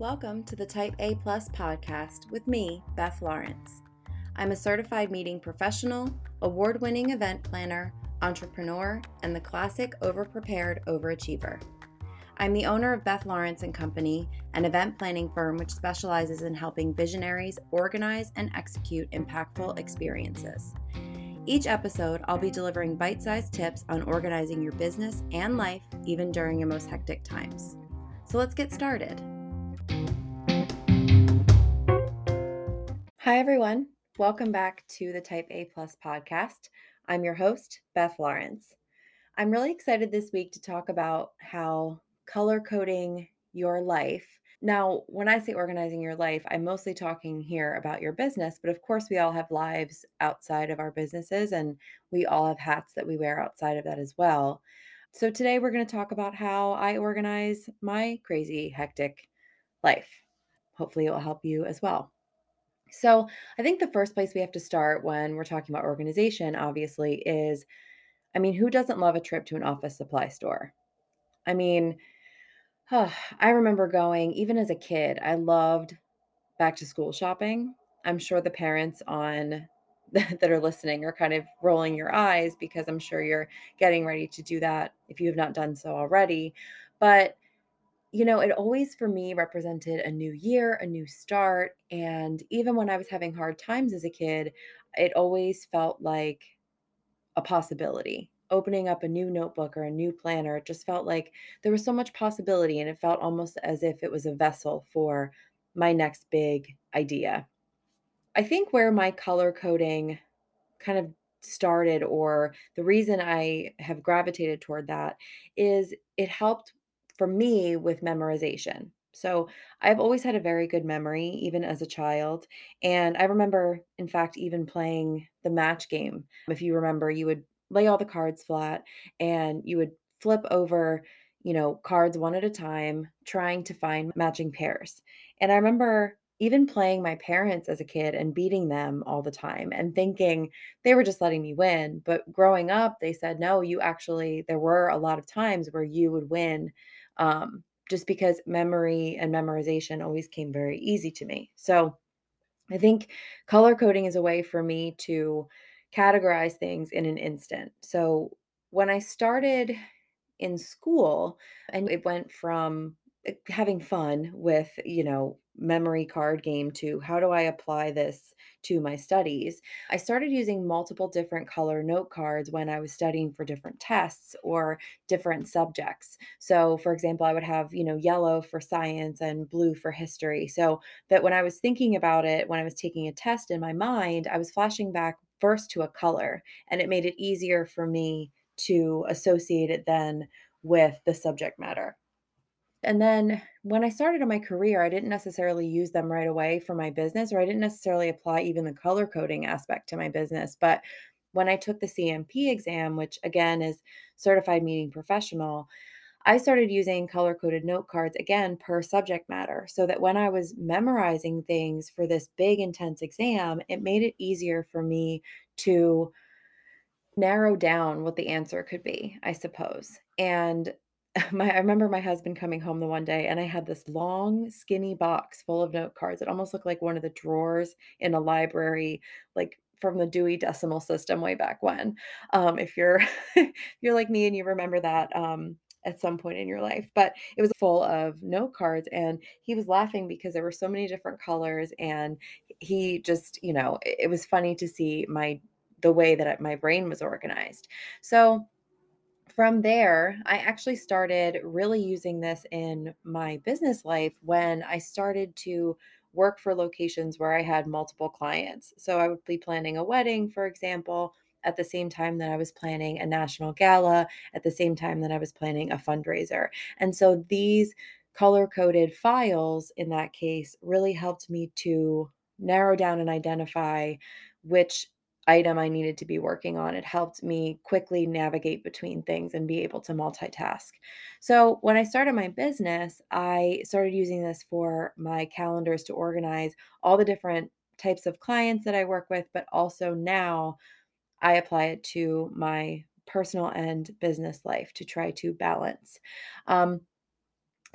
Welcome to the Type A Plus podcast with me, Beth Lawrence. I'm a certified meeting professional, award winning event planner, entrepreneur, and the classic overprepared overachiever. I'm the owner of Beth Lawrence and Company, an event planning firm which specializes in helping visionaries organize and execute impactful experiences. Each episode, I'll be delivering bite sized tips on organizing your business and life, even during your most hectic times. So let's get started. Hi, everyone. Welcome back to the Type A Plus podcast. I'm your host, Beth Lawrence. I'm really excited this week to talk about how color coding your life. Now, when I say organizing your life, I'm mostly talking here about your business, but of course, we all have lives outside of our businesses and we all have hats that we wear outside of that as well. So, today we're going to talk about how I organize my crazy, hectic life. Hopefully, it will help you as well. So, I think the first place we have to start when we're talking about organization, obviously, is I mean, who doesn't love a trip to an office supply store? I mean, huh, I remember going, even as a kid, I loved back to school shopping. I'm sure the parents on that are listening are kind of rolling your eyes because I'm sure you're getting ready to do that if you have not done so already. But you know, it always for me represented a new year, a new start. And even when I was having hard times as a kid, it always felt like a possibility. Opening up a new notebook or a new planner, it just felt like there was so much possibility. And it felt almost as if it was a vessel for my next big idea. I think where my color coding kind of started, or the reason I have gravitated toward that, is it helped for me with memorization. So I've always had a very good memory, even as a child. And I remember, in fact, even playing the match game. If you remember, you would lay all the cards flat and you would flip over, you know, cards one at a time, trying to find matching pairs. And I remember even playing my parents as a kid and beating them all the time and thinking they were just letting me win. But growing up, they said, no, you actually, there were a lot of times where you would win um, just because memory and memorization always came very easy to me. So I think color coding is a way for me to categorize things in an instant. So when I started in school, and it went from eh, having fun with, you know, memory card game to how do I apply this to my studies. I started using multiple different color note cards when I was studying for different tests or different subjects. So, for example, I would have, you know, yellow for science and blue for history. So that when I was thinking about it, when I was taking a test in my mind, I was flashing back first to a color and it made it easier for me to associate it then with the subject matter. And then when I started in my career, I didn't necessarily use them right away for my business, or I didn't necessarily apply even the color coding aspect to my business. But when I took the CMP exam, which again is certified meeting professional, I started using color coded note cards again per subject matter so that when I was memorizing things for this big, intense exam, it made it easier for me to narrow down what the answer could be, I suppose. And my I remember my husband coming home the one day and I had this long, skinny box full of note cards. It almost looked like one of the drawers in a library, like from the Dewey Decimal System way back when. Um, if you're if you're like me and you remember that um, at some point in your life, but it was full of note cards, and he was laughing because there were so many different colors, and he just, you know, it, it was funny to see my the way that my brain was organized. So from there, I actually started really using this in my business life when I started to work for locations where I had multiple clients. So I would be planning a wedding, for example, at the same time that I was planning a national gala, at the same time that I was planning a fundraiser. And so these color coded files in that case really helped me to narrow down and identify which item I needed to be working on. It helped me quickly navigate between things and be able to multitask. So, when I started my business, I started using this for my calendars to organize all the different types of clients that I work with, but also now I apply it to my personal and business life to try to balance. Um,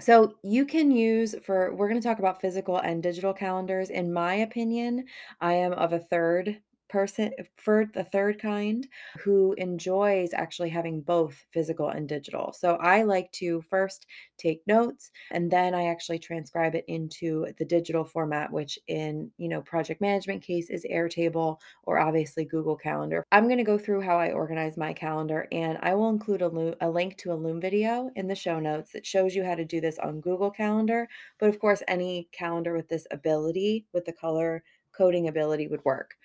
So you can use for we're going to talk about physical and digital calendars. In my opinion, I am of a third person uh, for the third kind who enjoys actually having both physical and digital. So I like to first take notes and then I actually transcribe it into the digital format which in, you know, project management case is Airtable or obviously Google Calendar. I'm going to go through how I organize my calendar and I will include a, a link to a Loom video in the show notes that shows you how to do this on Google Calendar, but of course any calendar with this ability with the color coding ability would work.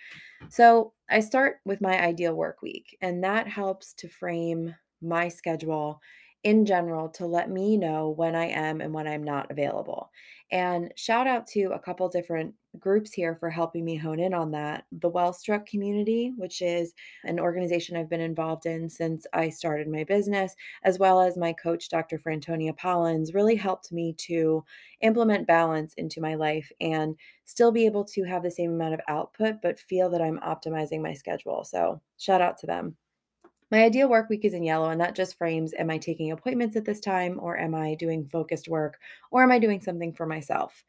So I start with my ideal work week, and that helps to frame my schedule in general to let me know when I am and when I'm not available. And shout out to a couple different groups here for helping me hone in on that. The Wellstruck community, which is an organization I've been involved in since I started my business, as well as my coach, Dr. Frantonia Pollins, really helped me to implement balance into my life and still be able to have the same amount of output, but feel that I'm optimizing my schedule. So, shout out to them. My ideal work week is in yellow, and that just frames am I taking appointments at this time, or am I doing focused work, or am I doing something for myself?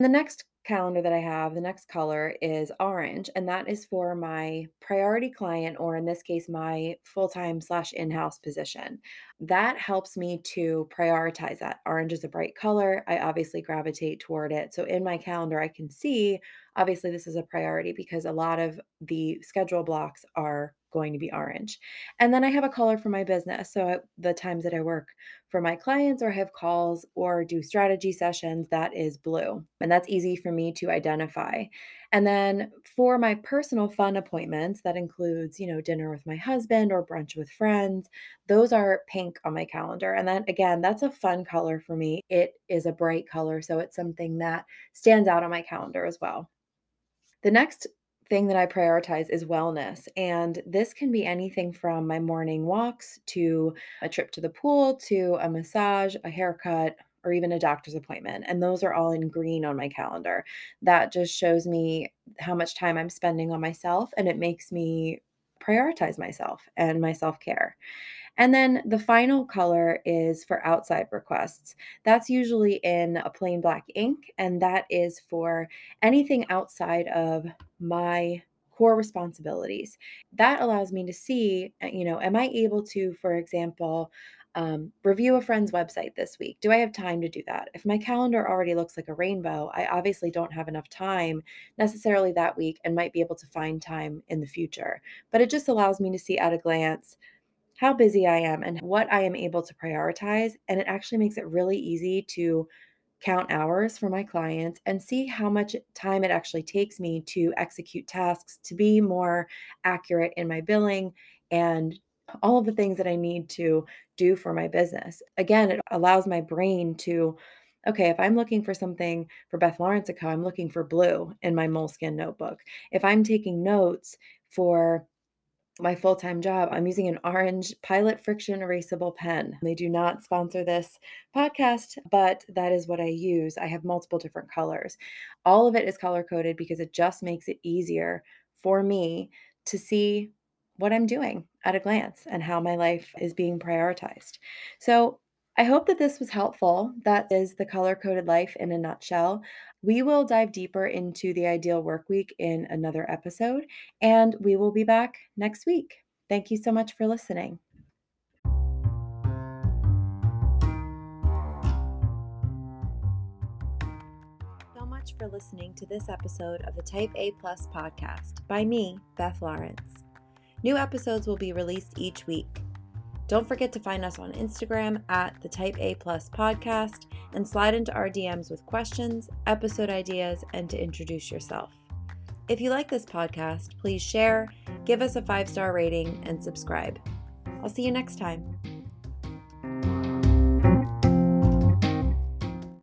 The next calendar that I have, the next color is orange, and that is for my priority client, or in this case, my full time slash in house position. That helps me to prioritize that. Orange is a bright color. I obviously gravitate toward it. So in my calendar, I can see obviously this is a priority because a lot of the schedule blocks are going to be orange. And then I have a color for my business. So uh, the times that I work for my clients or have calls or do strategy sessions, that is blue. And that's easy for me to identify. And then for my personal fun appointments, that includes, you know, dinner with my husband or brunch with friends, those are pink on my calendar. And then again, that's a fun color for me. It is a bright color. So it's something that stands out on my calendar as well. The next thing that I prioritize is wellness. And this can be anything from my morning walks to a trip to the pool to a massage, a haircut, or even a doctor's appointment. And those are all in green on my calendar. That just shows me how much time I'm spending on myself and it makes me prioritize myself and my self care. And then the final color is for outside requests. That's usually in a plain black ink, and that is for anything outside of my core responsibilities. That allows me to see, uh, you know, am I able to, for example, um, review a friend's website this week? Do I have time to do that? If my calendar already looks like a rainbow, I obviously don't have enough time necessarily that week and might be able to find time in the future. But it just allows me to see at a glance how busy I am and what I am able to prioritize. And it actually makes it really easy to count hours for my clients and see how much time it actually takes me to execute tasks to be more accurate in my billing and all of the things that I need to do for my business. Again, it allows my brain to okay, if I'm looking for something for Beth Lawrence Co., I'm looking for blue in my Moleskine notebook. If I'm taking notes for my full time job, I'm using an orange Pilot Friction Erasable pen. They do not sponsor this podcast, but that is what I use. I have multiple different colors. All of it is color coded because it just makes it easier for me to see what I'm doing at a glance and how my life is being prioritized. So, I hope that this was helpful. That is the color coded life in a nutshell. We will dive deeper into the ideal work week in another episode, and we will be back next week. Thank you so much for listening. So much for listening to this episode of the Type A Plus podcast by me, Beth Lawrence. New episodes will be released each week. Don't forget to find us on Instagram at the Type A Plus Podcast and slide into our DMs with questions, episode ideas, and to introduce yourself. If you like this podcast, please share, give us a five star rating, and subscribe. I'll see you next time.